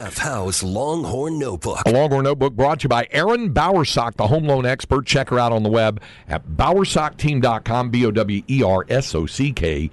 Jeff Howe's Longhorn Notebook. A Longhorn Notebook brought to you by Erin Bowersock, the home loan expert. Check her out on the web at bowersockteam.com, B O W E R S O C K,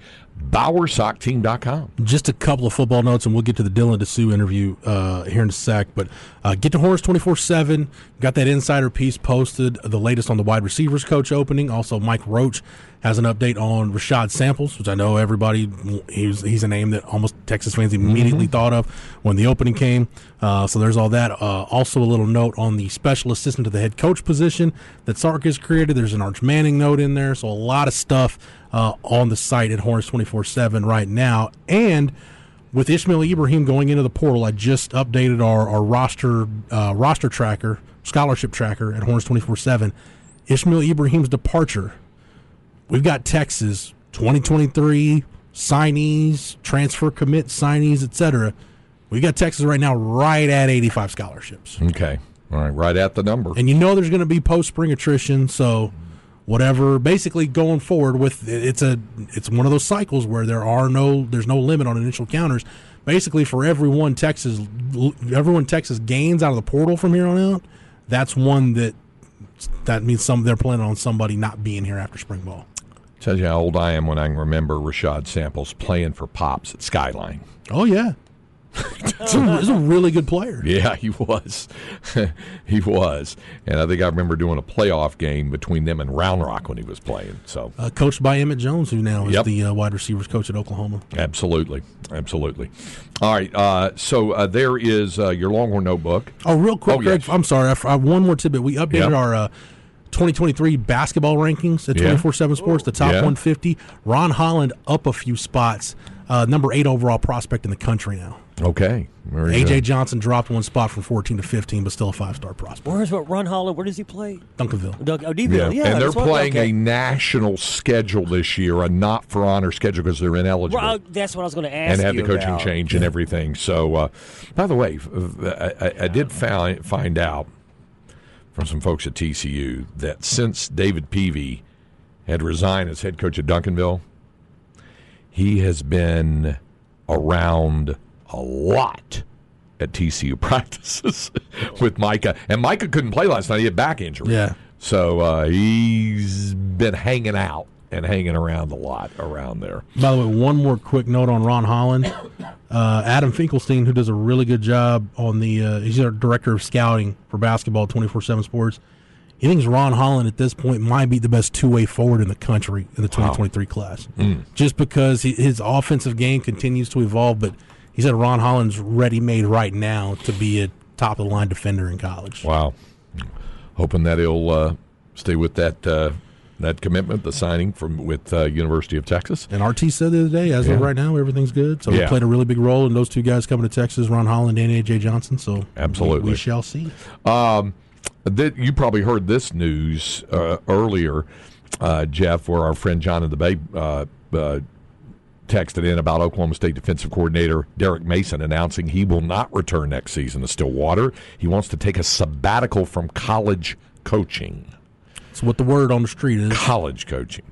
bowersockteam.com. Just a couple of football notes, and we'll get to the Dylan DeSue interview uh, here in a sec. But uh, get to Horns 24 7. Got that insider piece posted, the latest on the wide receivers coach opening. Also, Mike Roach has an update on Rashad Samples, which I know everybody, he's, he's a name that almost Texas fans immediately mm-hmm. thought of when the opening came. Uh, so there's all that. Uh, also, a little note on the special assistant to the head coach position that Sark has created. There's an Arch Manning note in there. So a lot of stuff uh, on the site at Horns 24 7 right now. And with Ishmael Ibraheem going into the portal, I just updated our, our roster uh, roster tracker, scholarship tracker at Horns 24 7. Ishmael Ibraheem's departure we've got Texas 2023 signees, transfer commit signees, etc. We got Texas right now right at 85 scholarships. Okay. All right, right at the number. And you know there's going to be post spring attrition, so whatever basically going forward with it's a it's one of those cycles where there are no there's no limit on initial counters. Basically for everyone Texas everyone Texas gains out of the portal from here on out, that's one that that means some they're planning on somebody not being here after spring ball. Tells you how old I am when I can remember Rashad Samples playing for Pops at Skyline. Oh yeah, he's, a, he's a really good player. Yeah, he was. he was, and I think I remember doing a playoff game between them and Round Rock when he was playing. So, uh, coached by Emmett Jones, who now is yep. the uh, wide receivers coach at Oklahoma. Absolutely, absolutely. All right, uh, so uh, there is uh, your Longhorn notebook. Oh, real quick, oh, Craig. Yes. I'm sorry. I, I, one more tidbit. We updated yep. our uh, 2023 basketball rankings at 24 7 Sports, the top yeah. 150. Ron Holland up a few spots, uh, number eight overall prospect in the country now. Okay. AJ Johnson dropped one spot from 14 to 15, but still a five star prospect. Where's what Ron Holland? Where does he play? Duncanville. Dunk, oh, yeah. yeah. and they're playing okay. a national schedule this year, a not for honor schedule because they're ineligible. Well, that's what I was going to ask. And had the coaching about. change and everything. So, uh, by the way, I, I, I did find, find out from some folks at TCU that since David Peavy had resigned as head coach at Duncanville, he has been around a lot at TCU practices with Micah. And Micah couldn't play last night. He had back injury. Yeah. So uh, he's been hanging out and hanging around a lot around there. By the way, one more quick note on Ron Holland. Uh, Adam Finkelstein, who does a really good job on the, uh, he's our director of scouting for basketball, twenty four seven Sports. He thinks Ron Holland at this point might be the best two way forward in the country in the 2023 wow. class, mm. just because he, his offensive game continues to evolve. But he said Ron Holland's ready made right now to be a top of the line defender in college. Wow, hoping that he'll uh, stay with that uh, that commitment, the signing from with uh, University of Texas. And RT said the other day, as yeah. of right now, everything's good. So yeah. he played a really big role in those two guys coming to Texas, Ron Holland and AJ Johnson. So absolutely, we, we shall see. Um, that you probably heard this news uh, earlier, uh, Jeff, where our friend John in the Bay uh, uh, texted in about Oklahoma State defensive coordinator Derek Mason announcing he will not return next season to Stillwater. He wants to take a sabbatical from college coaching. That's what the word on the street is. College coaching,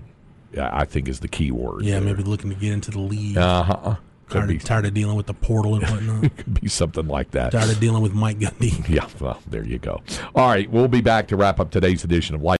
I think is the key word. Yeah, there. maybe looking to get into the league. Uh huh. Tired, be, tired of dealing with the portal and whatnot. could be something like that. Tired of dealing with Mike Gundy. Yeah, well, there you go. All right, we'll be back to wrap up today's edition of Life.